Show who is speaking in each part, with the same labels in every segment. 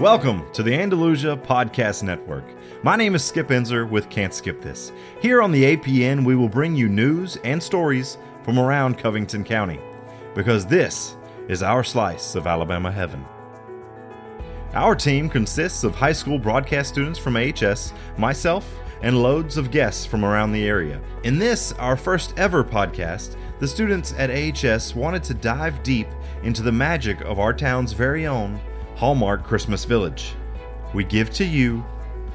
Speaker 1: Welcome to the Andalusia Podcast Network. My name is Skip Enzer with Can't Skip This. Here on the APN, we will bring you news and stories from around Covington County, because this is our slice of Alabama heaven. Our team consists of high school broadcast students from AHS, myself, and loads of guests from around the area. In this, our first ever podcast, the students at AHS wanted to dive deep into the magic of our town's very own Hallmark Christmas Village. We give to you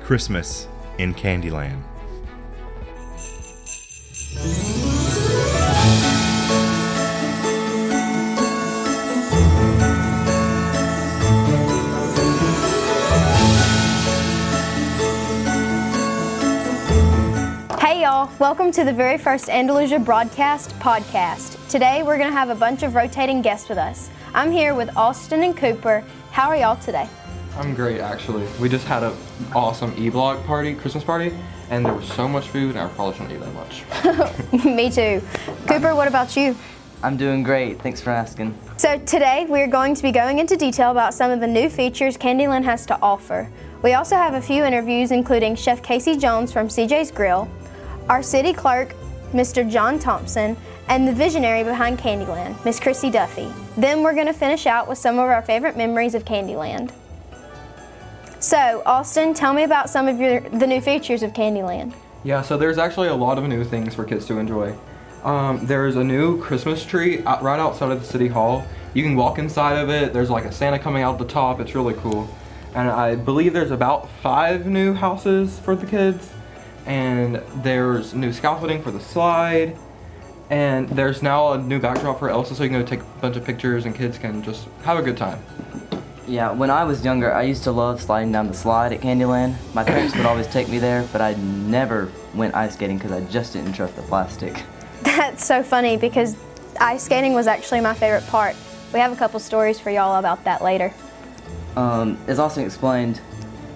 Speaker 1: Christmas in Candyland.
Speaker 2: Hey y'all, welcome to the very first Andalusia Broadcast podcast. Today we're going to have a bunch of rotating guests with us. I'm here with Austin and Cooper. How are y'all today?
Speaker 3: I'm great, actually. We just had an awesome e-blog party, Christmas party, and there was so much food, and I probably shouldn't eat that much.
Speaker 2: Me too. Cooper, what about you?
Speaker 4: I'm doing great. Thanks for asking.
Speaker 2: So today we're going to be going into detail about some of the new features Candyland has to offer. We also have a few interviews including Chef Casey Jones from CJ's Grill, our city clerk, Mr. John Thompson, and the visionary behind Candyland, Miss Chrissy Duffy. Then we're going to finish out with some of our favorite memories of Candyland. So, Austin, tell me about some of your the new features of Candyland.
Speaker 3: Yeah, so there's actually a lot of new things for kids to enjoy. Um, there's a new Christmas tree out, right outside of the city hall. You can walk inside of it. There's like a Santa coming out the top. It's really cool. And I believe there's about five new houses for the kids. And there's new scaffolding for the slide. And there's now a new backdrop for Elsa so you can go take a bunch of pictures and kids can just have a good time.
Speaker 4: Yeah, when I was younger, I used to love sliding down the slide at Candyland. My parents would always take me there, but I never went ice skating because I just didn't trust the plastic.
Speaker 2: That's so funny because ice skating was actually my favorite part. We have a couple stories for y'all about that later.
Speaker 4: Um, as Austin explained,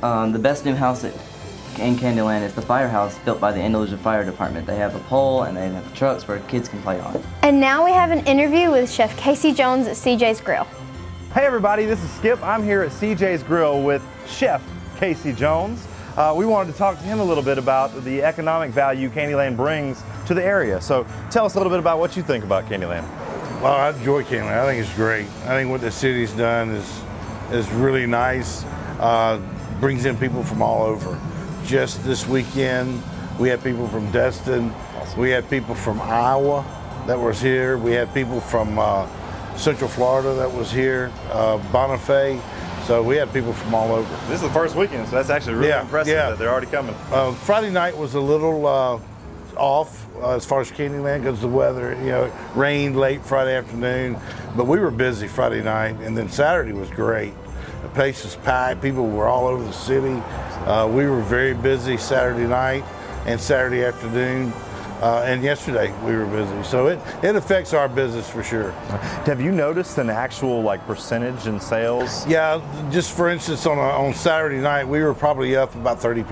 Speaker 4: um, the best new house at, in Candyland is the firehouse built by the Andalusia Fire Department. They have a pole and they have trucks where kids can play on.
Speaker 2: And now we have an interview with Chef Casey Jones at CJ's Grill.
Speaker 5: Hey everybody, this is Skip. I'm here at CJ's Grill with Chef Casey Jones. Uh, we wanted to talk to him a little bit about the economic value Candyland brings to the area. So tell us a little bit about what you think about Candyland.
Speaker 6: Well, I enjoy Candyland. I think it's great. I think what the city's done is is really nice. Uh, brings in people from all over. Just this weekend, we had people from Destin. We had people from Iowa that was here. We had people from uh, Central Florida that was here, uh, Bonifay. So we had people from all over.
Speaker 5: This is the first weekend, so that's actually really
Speaker 6: Yeah,
Speaker 5: impressive
Speaker 6: yeah.
Speaker 5: that they're already coming.
Speaker 6: Uh, Friday night was a little uh, off uh, as far as Candyland because the weather, you know, rained late Friday afternoon, but we were busy Friday night, and then Saturday was great. The place was packed. People were all over the city. Uh, we were very busy Saturday night and Saturday afternoon, uh, and yesterday we were busy. So it, it affects our business for sure.
Speaker 5: Have you noticed an actual like percentage in sales?
Speaker 6: Yeah, just for instance, on, a, on Saturday night, we were probably up about 30%.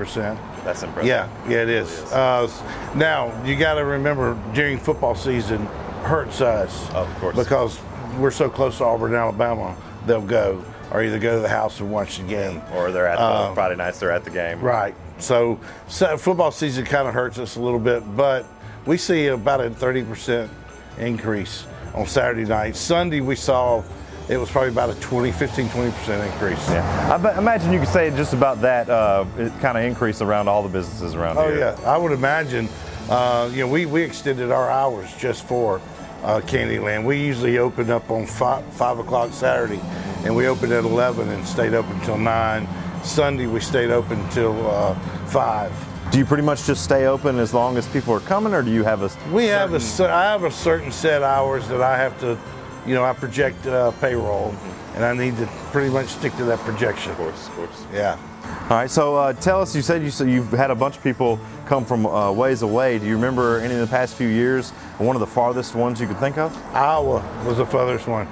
Speaker 5: That's impressive.
Speaker 6: Yeah, yeah, it is. Uh, now you got to remember during football season hurts us.
Speaker 5: Of course.
Speaker 6: Because we're so close to Auburn, Alabama. They'll go or either go to the house and watch the game.
Speaker 5: Or they're at the
Speaker 6: Uh,
Speaker 5: Friday nights, they're at the game.
Speaker 6: Right. So, so football season kind of hurts us a little bit, but we see about a 30% increase on Saturday night. Sunday we saw it was probably about a 20, 15, 20% increase.
Speaker 5: Yeah. I be- imagine you could say just about that uh, kind of increase around all the businesses around
Speaker 6: Oh
Speaker 5: here.
Speaker 6: Oh, yeah, I would imagine. Uh, you know, we, we extended our hours just for uh, Candyland. We usually open up on five, five o'clock Saturday, and we opened at eleven and stayed open until nine. Sunday we stayed open until uh, five.
Speaker 5: Do you pretty much just stay open as long as people are coming, or do you have a?
Speaker 6: We have a
Speaker 5: certain-
Speaker 6: have a certain set hours that I have to, you know, I project uh, payroll, and I need to pretty much stick to that projection.
Speaker 5: Of course, of course.
Speaker 6: Yeah.
Speaker 5: All right, so uh, tell us. You said you so you've had a bunch of people come from uh, ways away. Do you remember any of the past few years? One of the farthest ones you could think of?
Speaker 6: Iowa was the furthest one.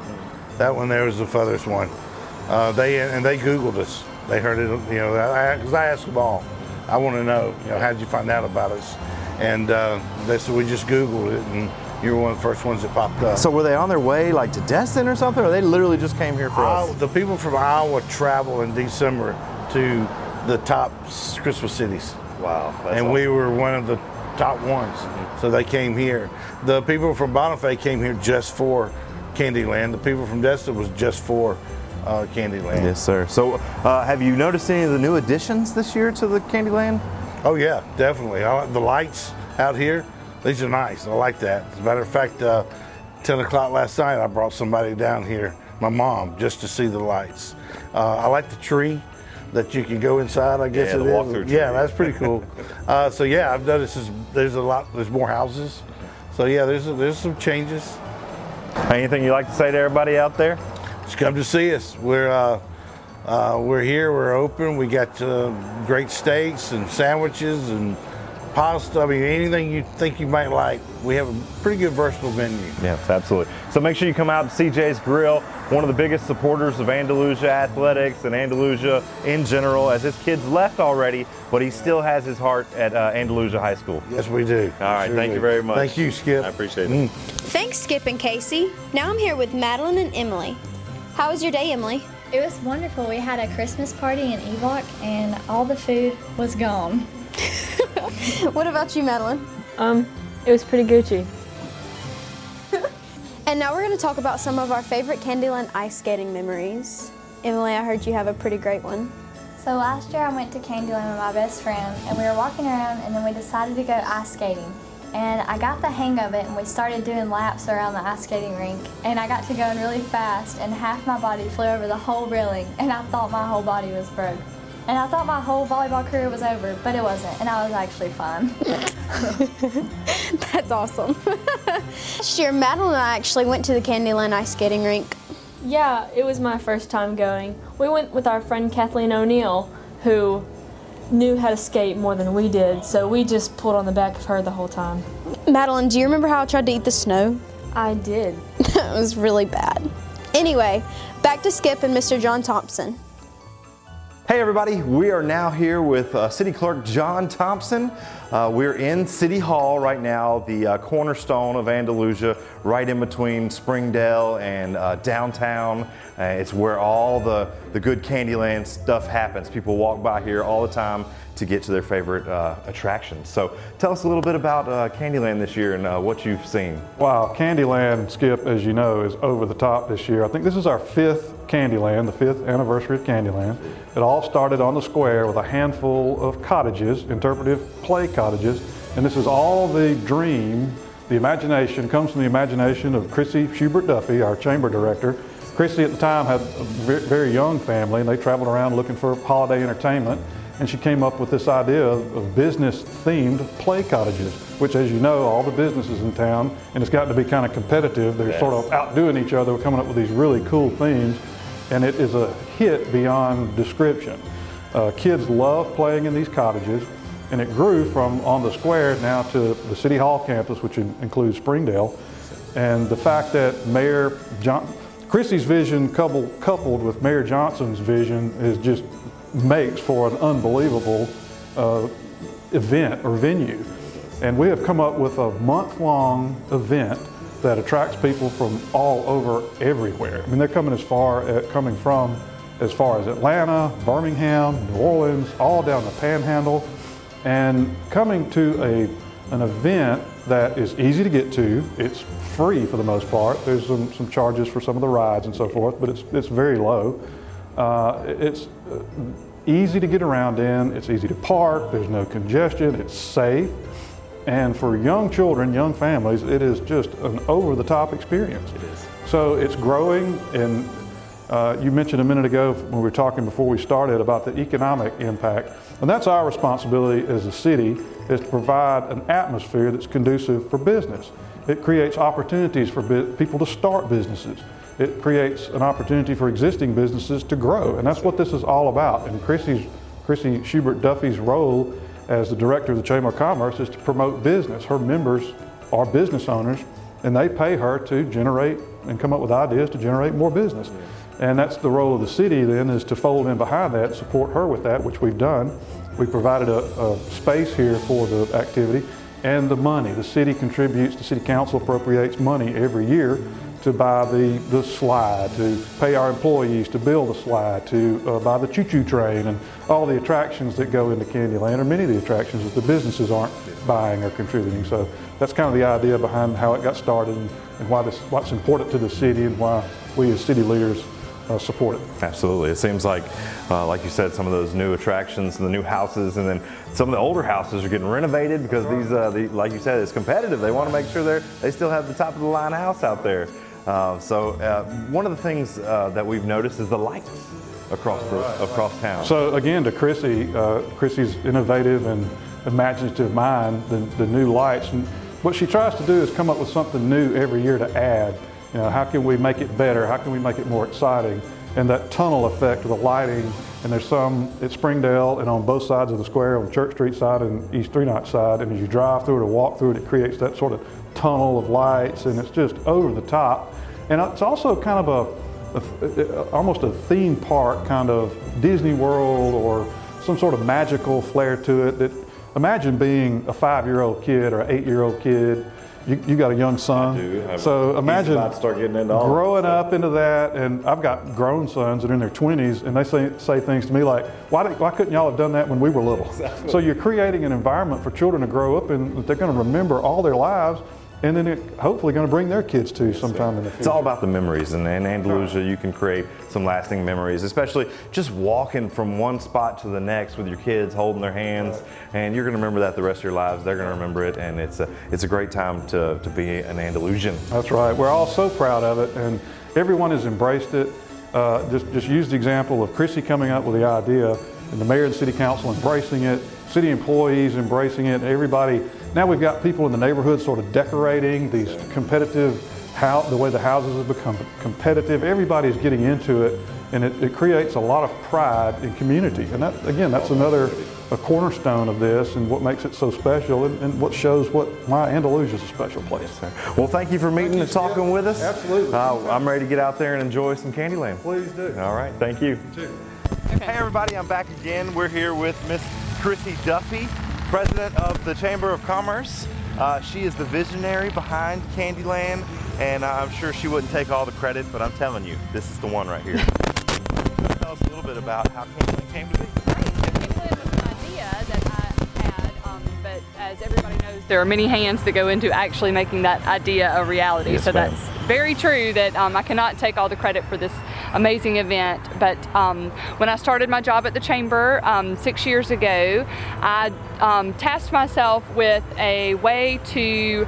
Speaker 6: That one there was the furthest one. Uh, they and they Googled us. They heard it, you know, because I, asked them all. I want to know, you know, how did you find out about us? And uh, they said we just Googled it, and You were one of the first ones that popped up.
Speaker 1: So were they on their way like to Destin or something, or they literally just came here for
Speaker 6: Iowa-
Speaker 1: us?
Speaker 6: the people from Iowa travel in December to the top Christmas cities.
Speaker 1: Wow.
Speaker 6: and we were one of the top ones. So they came here. The people from Bonifay came here just for Candyland. The people from Destin was just for uh, Candyland.
Speaker 1: Yes, sir. So, uh, have you noticed any of the new additions this year to the Candyland?
Speaker 6: Oh yeah, definitely. I the lights out here. These are nice. I like that. As a matter of fact, uh, 10 o'clock last night, I brought somebody down here, my mom, just to see the lights. Uh, I like the tree that you can go inside. I guess
Speaker 1: Yeah,
Speaker 6: it
Speaker 1: the
Speaker 6: is. Yeah, that's pretty cool. uh, so yeah, I've noticed there's, there's a lot. There's more houses. So yeah, there's there's some changes.
Speaker 1: Anything you'd like to say to everybody out there?
Speaker 6: Just come to see us. We're uh, uh, we're here. We're open. We got uh, great steaks and sandwiches and pasta. I mean, anything you think you might like. We have a pretty good versatile menu.
Speaker 1: Yes, absolutely. So make sure you come out to CJ's Grill, one of the biggest supporters of Andalusia athletics and Andalusia in general, as his kids left already, but he still has his heart at uh, Andalusia High School.
Speaker 6: Yes, we do.
Speaker 1: All right,
Speaker 6: Sure
Speaker 1: thank
Speaker 6: do.
Speaker 1: you very much.
Speaker 6: Thank you, Skip.
Speaker 1: I appreciate it.
Speaker 2: Thanks, Skip and Casey. Now I'm here with Madeline and Emily. How was your day, Emily?
Speaker 7: It was wonderful. We had a Christmas party in Ewok and all the food was gone.
Speaker 2: What about you, Madeline?
Speaker 8: Um, it was pretty Gucci.
Speaker 2: And now we're going to talk about some of our favorite Candyland ice skating memories. Emily, I heard you have a pretty great one.
Speaker 7: So last year I went to Candyland with my best friend and we were walking around and then we decided to go ice skating. And I got the hang of it and we started doing laps around the ice skating rink. And I got to going really fast and half my body flew over the whole railing and I thought my whole body was broke. And I thought my whole volleyball career was over, but it wasn't, and I was actually fine.
Speaker 2: That's awesome. Last year, Madeline and I actually went to the Candyland ice skating rink.
Speaker 8: Yeah, it was my first time going. We went with our friend Kathleen O'Neill, who knew how to skate more than we did, so we just pulled on the back of her the whole time.
Speaker 2: Madeline, do you remember how I tried to eat the snow?
Speaker 8: I did.
Speaker 2: it was really bad. Anyway, back to Skip and Mr. John Thompson.
Speaker 1: Hey everybody, we are now here with uh, City Clerk John Thompson. Uh, we're in City Hall right now, the uh, cornerstone of Andalusia, right in between Springdale and uh, downtown. Uh, it's where all the, the good Candyland stuff happens. People walk by here all the time to get to their favorite uh, attractions. So tell us a little bit about uh, Candyland this year and uh, what you've seen.
Speaker 9: Wow, Candyland, Skip, as you know, is over the top this year. I think this is our fifth Candyland, the fifth anniversary of Candyland. It all started on the square with a handful of cottages, interpretive play cottages, and this is all the dream, the imagination, comes from the imagination of Chrissy Schubert Duffy, our chamber director. Chrissy at the time had a very young family, and they traveled around looking for holiday entertainment and she came up with this idea of, business-themed play cottages, which, as you know, all the businesses in town, and it's gotten to be kind of competitive. They're sort of outdoing each other, coming up with these really cool themes, and it is a hit beyond description. Uh, kids love playing in these cottages, and it grew from on the square now to the City Hall campus, which in- includes Springdale, and the fact that Mayor John, Chrissy's vision coupled, coupled with Mayor Johnson's vision is just makes for an unbelievable uh, event or venue. And we have come up with a month-long event that attracts people from all over everywhere. I mean, they're coming as far, uh, coming from as far as Atlanta, Birmingham, New Orleans, all down the Panhandle, and coming to a an event that is easy to get to. It's free for the most part. There's some, some charges for some of the rides and so forth, but it's it's very low. Uh, it's uh, easy to get around in. It's easy to park. There's no congestion. It's safe. And for young children, young families, it is just an over-the-top experience. It is. So it's growing, and uh, you mentioned a minute ago when we were talking before we started about the economic impact, and that's our responsibility as a city is to provide an atmosphere that's conducive for business. It creates opportunities for bu- people to start businesses. It creates an opportunity for existing businesses to grow, and that's what this is all about. And Chrissy's, Chrissy Schubert Duffy's role as the director of the Chamber of Commerce is to promote business. Her members are business owners, and they pay her to generate and come up with ideas to generate more business. And that's the role of the city then is to fold in behind that, support her with that, which we've done. We provided a, a space here for the activity. and the money. The city contributes, the city council appropriates money every year to buy the, the slide, to pay our employees to build the slide, to uh, buy the choo-choo train, and all the attractions that go into Candyland, or many of the attractions that the businesses aren't buying or contributing. So that's kind of the idea behind how it got started and, and why this, what's important to the city and why we as city leaders uh, support it.
Speaker 1: Absolutely. It seems like, uh, like you said, some of those new attractions and the new houses, and then some of the older houses are getting renovated because these, uh, the, like you said, it's competitive. They want to make sure they they still have the top of the line house out there. Uh, so uh, one of the things uh, that we've noticed is the lights across the, across town.
Speaker 9: So again, to Chrissy, uh, Chrissy's innovative and imaginative mind, the, the new lights. And what she tries to do is come up with something new every year to add. You know, how can we make it better? How can we make it more exciting? And that tunnel effect of the lighting, and there's some at Springdale and on both sides of the square, on Church Street side and East Three Notch side. And as you drive through it or walk through it, it creates that sort of tunnel of lights, and it's just over the top. And it's also kind of a, a, almost a theme park kind of Disney World or some sort of magical flair to it. That imagine being a five-year-old kid or an eight-year-old kid. You, you got a young son,
Speaker 1: do. I'm-
Speaker 9: so imagine
Speaker 1: start getting into
Speaker 9: growing up into that. And I've got grown sons that are in their 20s, and they say, say things to me like, "Why, did, why couldn't y'all have done that when we were little?" So you're creating an environment for children to grow up in that they're going to remember all their lives, and then it hopefully going to bring their kids to sometime in the future.
Speaker 1: It's all about the memories, and in Andalusia, you can create some lasting memories, especially just walking from one spot to the next with your kids, holding their hands, and you're going to remember that the rest of your lives. They're going to remember it, and it's a it's a great time to, to be an Andalusian.
Speaker 9: That's right. We're all so proud of it, and everyone has embraced it. Uh, just, just use the example of Chrissy coming up with the idea, and the mayor and city council embracing it, city employees embracing it, everybody. Now we've got people in the neighborhood sort of decorating these competitive, how, the way the houses have become competitive. Everybody's getting into it, and it, it creates a lot of pride in community. And that, again, that's another a cornerstone of this, and what makes it so special, and, and what shows what why Andalusia is a special place.
Speaker 1: Well, thank you for meeting and talking with us.
Speaker 9: Absolutely.
Speaker 1: Uh, I'm ready to get out there and enjoy some Candyland.
Speaker 9: Please do.
Speaker 1: All right, thank you.
Speaker 5: Hey everybody, I'm back again. We're here with Miss Chrissy Duffy, president of the Chamber of Commerce. Uh, she is the visionary behind Candyland, and I'm sure she wouldn't take all the credit, but I'm telling you, this is the one right here. Tell us a little bit about how Candyland came to be.
Speaker 10: Right, so Candyland was an idea that I had, um, but as everybody knows, there are many hands that go into actually making that idea a reality.
Speaker 1: Yes,
Speaker 10: so that's very true that um, I cannot take all the credit for this amazing event. But um, when I started my job at the Chamber um, six years ago, I um, tasked myself with a way to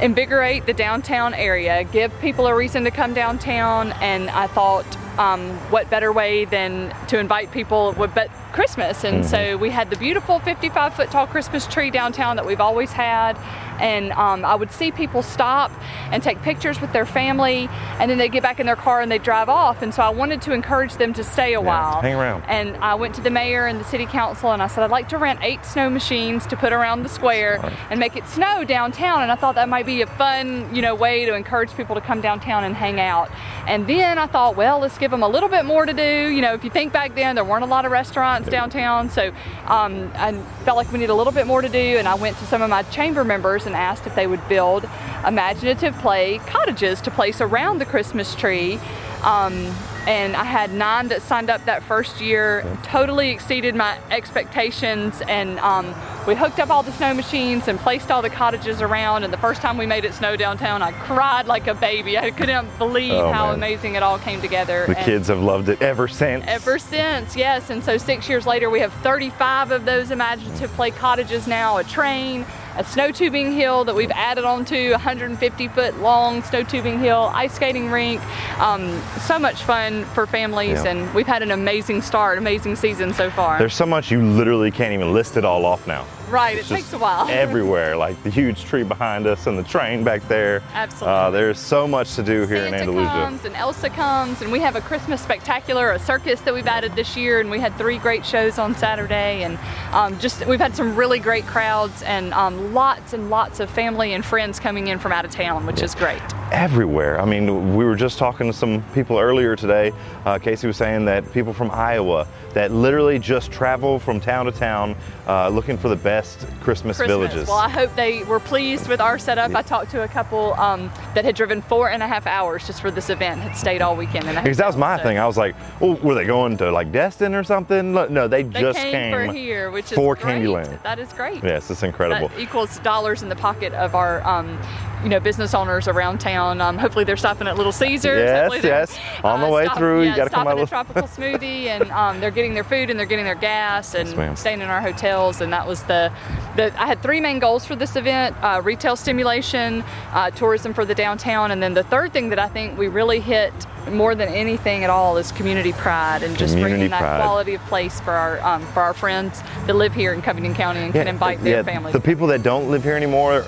Speaker 10: invigorate the downtown area, give people a reason to come downtown, and I thought, um, what better way than to invite people with but Christmas? And so we had the beautiful 55 foot tall Christmas tree downtown that we've always had, and um, I would see people stop and take pictures with their family, and then they get back in their car and they drive off. And so I wanted to encourage them to stay a while,
Speaker 1: hang around.
Speaker 10: And I went to the mayor and the city council, and I said I'd like to rent eight snow machines to put around the square and make it snow downtown. And I thought that might be a fun, you know, way to encourage people to come downtown and hang out. And then I thought, well, let's give them a little bit more to do. You know, if you think back then, there weren't a lot of restaurants downtown, so um, I felt like we need a little bit more to do. And I went to some of my chamber members and asked if they would build imaginative play cottages to place around the Christmas tree. Um, and I had nine that signed up that first year, totally exceeded my expectations. And um, we hooked up all the snow machines and placed all the cottages around. And the first time we made it snow downtown, I cried like a baby. I couldn't believe
Speaker 1: Oh,
Speaker 10: how
Speaker 1: man.
Speaker 10: amazing it all came together.
Speaker 1: The
Speaker 10: And-
Speaker 1: kids have loved it ever since.
Speaker 10: Ever since, yes. And so six years later, we have 35 of those imaginative play cottages now, a train, a snow tubing hill that we've added onto, 150 foot long snow tubing hill, ice skating rink. Um, so much fun for families,
Speaker 1: Yeah.
Speaker 10: and we've had an amazing start, amazing season so far.
Speaker 1: There's so much you literally can't even list it all off now.
Speaker 10: Right, it takes a while.
Speaker 1: everywhere, like the huge tree behind us and the train back there.
Speaker 10: Absolutely.
Speaker 1: Uh, there's so much to do here in Andalusia.
Speaker 10: comes and Elsa comes, and we have a Christmas spectacular, a circus that we've added this year, and we had three great shows on Saturday, and um, just we've had some really great crowds and um, lots and lots of family and friends coming in from out of town, which is great.
Speaker 1: everywhere. I mean, we were just talking to some people earlier today. Uh, Casey was saying that people from Iowa that literally just travel from town to town uh, looking for the best Christmas,
Speaker 10: Christmas.
Speaker 1: villages.
Speaker 10: Well, I hope they were pleased with our setup. I talked to a couple um, that had driven four and a half hours just for this event, had stayed all weekend.
Speaker 1: Because that was my
Speaker 10: so
Speaker 1: thing. I was like, oh, were they going to like Destin or something? No, they,
Speaker 10: They
Speaker 1: just
Speaker 10: came, for here, which is
Speaker 1: for. Candyland.
Speaker 10: That is great.
Speaker 1: Yes, it's incredible.
Speaker 10: That equals dollars in the pocket of our, um, you know, business owners around town. Um, hopefully, they're stopping at Little Caesars.
Speaker 1: Yes, yes. On the way
Speaker 10: stop-
Speaker 1: through, you
Speaker 10: yeah,
Speaker 1: gotta come
Speaker 10: stopping at tropical smoothie, and um, they're getting their food and they're getting their gas and
Speaker 1: Yes,
Speaker 10: staying in our hotels. And that was the, the. I had three main goals for this event: uh, retail stimulation, uh, tourism for the downtown, and then the third thing that I think we really hit more than anything at all is community pride and just
Speaker 1: Community
Speaker 10: bringing that
Speaker 1: pride.
Speaker 10: quality of place for our um, for our friends that live here in Covington County and can invite their
Speaker 1: yeah,
Speaker 10: families.
Speaker 1: The people that don't live here anymore,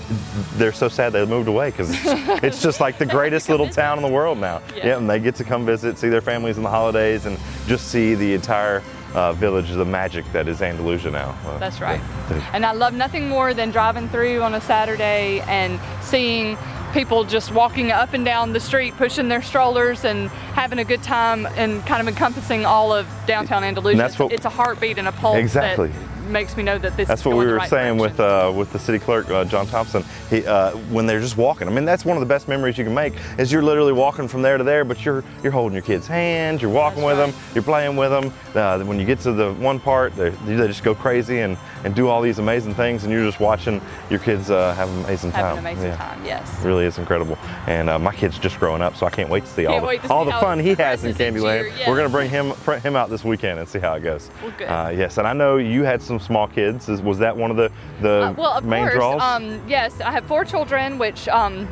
Speaker 1: they're so sad they moved away because it's, it's just like the greatest little town in the world now.
Speaker 10: Yeah.
Speaker 1: and they get to come visit, see their families in the holidays, and just see the entire uh, village, the magic that is Andalusia now. Uh,
Speaker 10: That's right.
Speaker 1: the-
Speaker 10: And I love nothing more than driving through on a Saturday and seeing people just walking up and down the street, pushing their strollers and having a good time and kind of encompassing all of downtown Andalusia.
Speaker 1: That's what-
Speaker 10: it's a heartbeat and a pulse
Speaker 1: Exactly.
Speaker 10: that makes me know that this
Speaker 1: That's
Speaker 10: is
Speaker 1: what we were
Speaker 10: right
Speaker 1: saying
Speaker 10: direction.
Speaker 1: with uh, with the city clerk uh, John Thompson. He uh, when they're just walking. I mean, that's one of the best memories you can make. Is you're literally walking from there to there, but you're you're holding your kids' hands, you're walking
Speaker 10: That's
Speaker 1: with
Speaker 10: right.
Speaker 1: them, you're playing with them. Uh, when you get to the one part, they, they just go crazy and, and do all these amazing things, and you're just watching your kids uh, have an amazing
Speaker 10: Have
Speaker 1: time.
Speaker 10: an amazing
Speaker 1: Yeah.
Speaker 10: time, yes.
Speaker 1: It really is incredible. And uh, my kid's just growing up, so I can't wait to see
Speaker 10: Can't
Speaker 1: all the,
Speaker 10: to
Speaker 1: all the fun he has in Candyland.
Speaker 10: yes.
Speaker 1: We're gonna bring him him out this weekend and see how it goes.
Speaker 10: Well, good.
Speaker 1: Uh, yes, and I know you had some small kids. Is, was that one of the the
Speaker 10: Uh, well, of
Speaker 1: main
Speaker 10: course.
Speaker 1: draws?
Speaker 10: Um, yes, I have four children, which, um,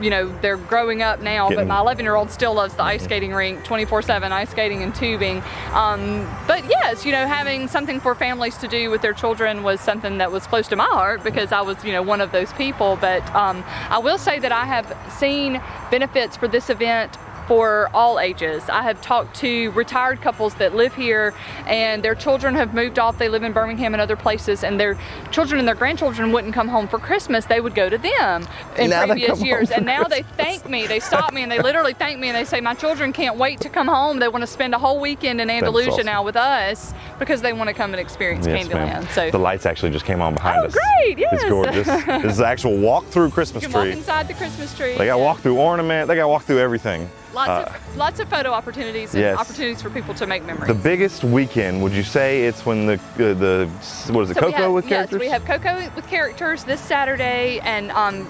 Speaker 10: you know, they're growing up now,
Speaker 1: Getting-
Speaker 10: but my 11 year old still loves the ice skating rink 24 7 ice skating and tubing. Um, but yes, you know, having something for families to do with their children was something that was close to my heart because I was, you know, one of those people. But um, I will say that I have seen benefits for this event for all ages. I have talked to retired couples that live here and their children have moved off. They live in Birmingham and other places, and their children and their grandchildren wouldn't come home for Christmas. They would go to them in
Speaker 1: Now
Speaker 10: previous years. And now
Speaker 1: Christmas.
Speaker 10: they thank me. They stop me and they literally thank me and they say, My children can't wait to come home. They want to spend a whole weekend in Andalusia
Speaker 1: awesome.
Speaker 10: now with us because they want to come and experience
Speaker 1: Yes,
Speaker 10: Candyland. So
Speaker 1: the lights actually just came on behind
Speaker 10: Oh,
Speaker 1: us.
Speaker 10: great,
Speaker 1: It's gorgeous. this is the actual walk through Christmas
Speaker 10: you can walk
Speaker 1: tree.
Speaker 10: inside the Christmas tree.
Speaker 1: They got walk through ornament. They got walk through everything.
Speaker 10: Lots
Speaker 1: Uh,
Speaker 10: of lots of photo opportunities and
Speaker 1: yes.
Speaker 10: opportunities for people to make memories.
Speaker 1: the biggest weekend, would you say it's when the uh, the what is it,
Speaker 10: So
Speaker 1: Cocoa
Speaker 10: have-
Speaker 1: with characters?
Speaker 10: Yes, we have Cocoa with characters this Saturday, and um,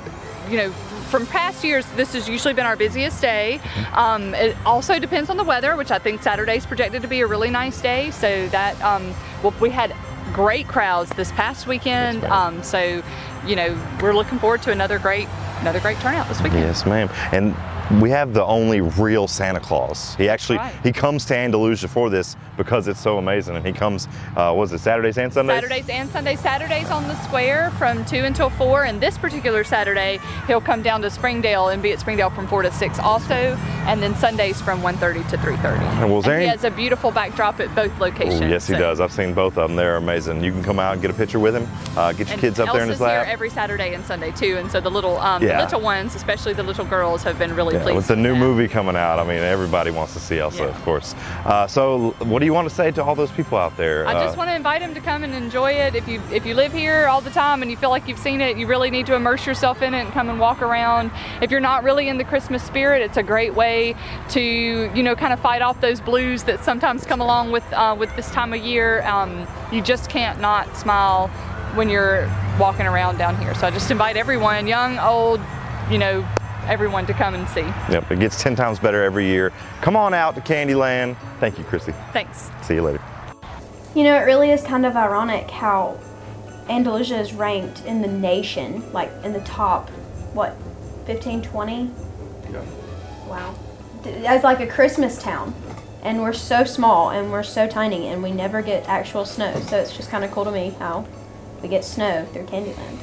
Speaker 10: you know, from past years, this has usually been our busiest day.
Speaker 1: Mm-hmm.
Speaker 10: Um, it also depends on the weather, which I think Saturday is projected to be a really nice day. So that um, well, we had great crowds this past weekend.
Speaker 1: Yes,
Speaker 10: um, so you know, we're looking forward to another great another great turnout this weekend.
Speaker 1: Yes, ma'am. And we have the only real Santa Claus. He actually
Speaker 10: right.
Speaker 1: he comes to Andalusia for this because it's so amazing, and he comes. Uh, was it Saturdays and Sundays?
Speaker 10: Saturdays and Sundays. Saturdays on the square from 2 until 4, and this particular Saturday, he'll come down to Springdale and be at Springdale from 4 to 6 also, and then Sundays from 1.30 to 3.30.
Speaker 1: And was there
Speaker 10: And he has a beautiful backdrop at both locations.
Speaker 1: Oh, yes, he
Speaker 10: so-
Speaker 1: does. I've seen both of them. They're amazing. You can come out and get a picture with him. Uh, get your
Speaker 10: And
Speaker 1: kids up there in his
Speaker 10: Elsa's here every Saturday and Sunday too, and so the little um,
Speaker 1: Yeah.
Speaker 10: the little ones, especially the little girls, have been really
Speaker 1: Yeah,
Speaker 10: pleased
Speaker 1: with the new
Speaker 10: that.
Speaker 1: movie coming out, I mean, everybody wants to see Elsa,
Speaker 10: Yeah.
Speaker 1: of course. Uh, so, what do you want to say to all those people out there?
Speaker 10: I just
Speaker 1: Uh,
Speaker 10: want to invite them to come and enjoy it. If you if you live here all the time and you feel like you've seen it, you really need to immerse yourself in it and come and walk around. If you're not really in the Christmas spirit, it's a great way to you know kind of fight off those blues that sometimes come along with uh, with this time of year. Um, you just can't not smile when you're walking around down here. So I just invite everyone, young, old, you know, everyone to come and see.
Speaker 1: Yep, it gets 10 times better every year. Come on out to Candyland. Thank you, Chrissy.
Speaker 10: Thanks.
Speaker 1: See you later.
Speaker 2: You know, it really is kind of ironic how Andalusia is ranked in the nation, like in the top, what, 15, 20? Wow. D- As like a Christmas town. And we're so small and we're so tiny and we never get actual snow. So it's just kind of cool to me how we get snow through Candyland.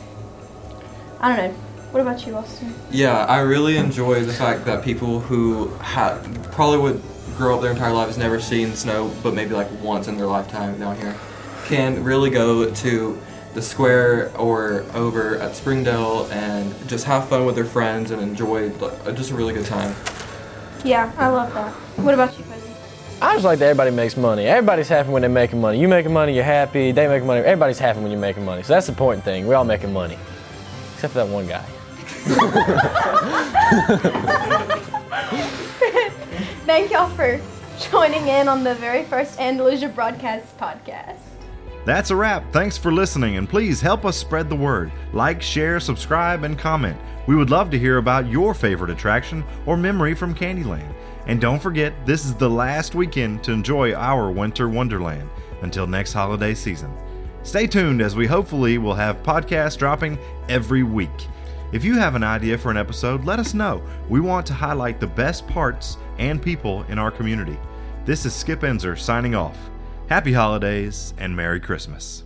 Speaker 2: I don't know. What about you, Austin?
Speaker 3: Yeah, I really enjoy the fact that people who ha- probably would grow up their entire lives never seen snow, but maybe like once in their lifetime down here, can really go to the square or over at Springdale and just have fun with their friends and enjoy like, just a really good time.
Speaker 2: Yeah, I love that. What about you, Cozy?
Speaker 11: I just like that everybody makes money. Everybody's happy when they're making money. You making money, you're happy. They making money. Everybody's happy when you're making money. So that's the important thing. We're all making money, except for that one guy.
Speaker 2: Thank y'all for joining in on the very first Andalusia Broadcast podcast.
Speaker 1: That's a wrap. Thanks for listening, and please help us spread the word. Like, share, subscribe, and comment. We would love to hear about your favorite attraction or memory from Candyland. And don't forget, this is the last weekend to enjoy our winter wonderland until next holiday season. Stay tuned as we hopefully will have podcasts dropping every week. If you have an idea for an episode, let us know. We want to highlight the best parts and people in our community. This is Skip Enzer signing off. Happy holidays and Merry Christmas.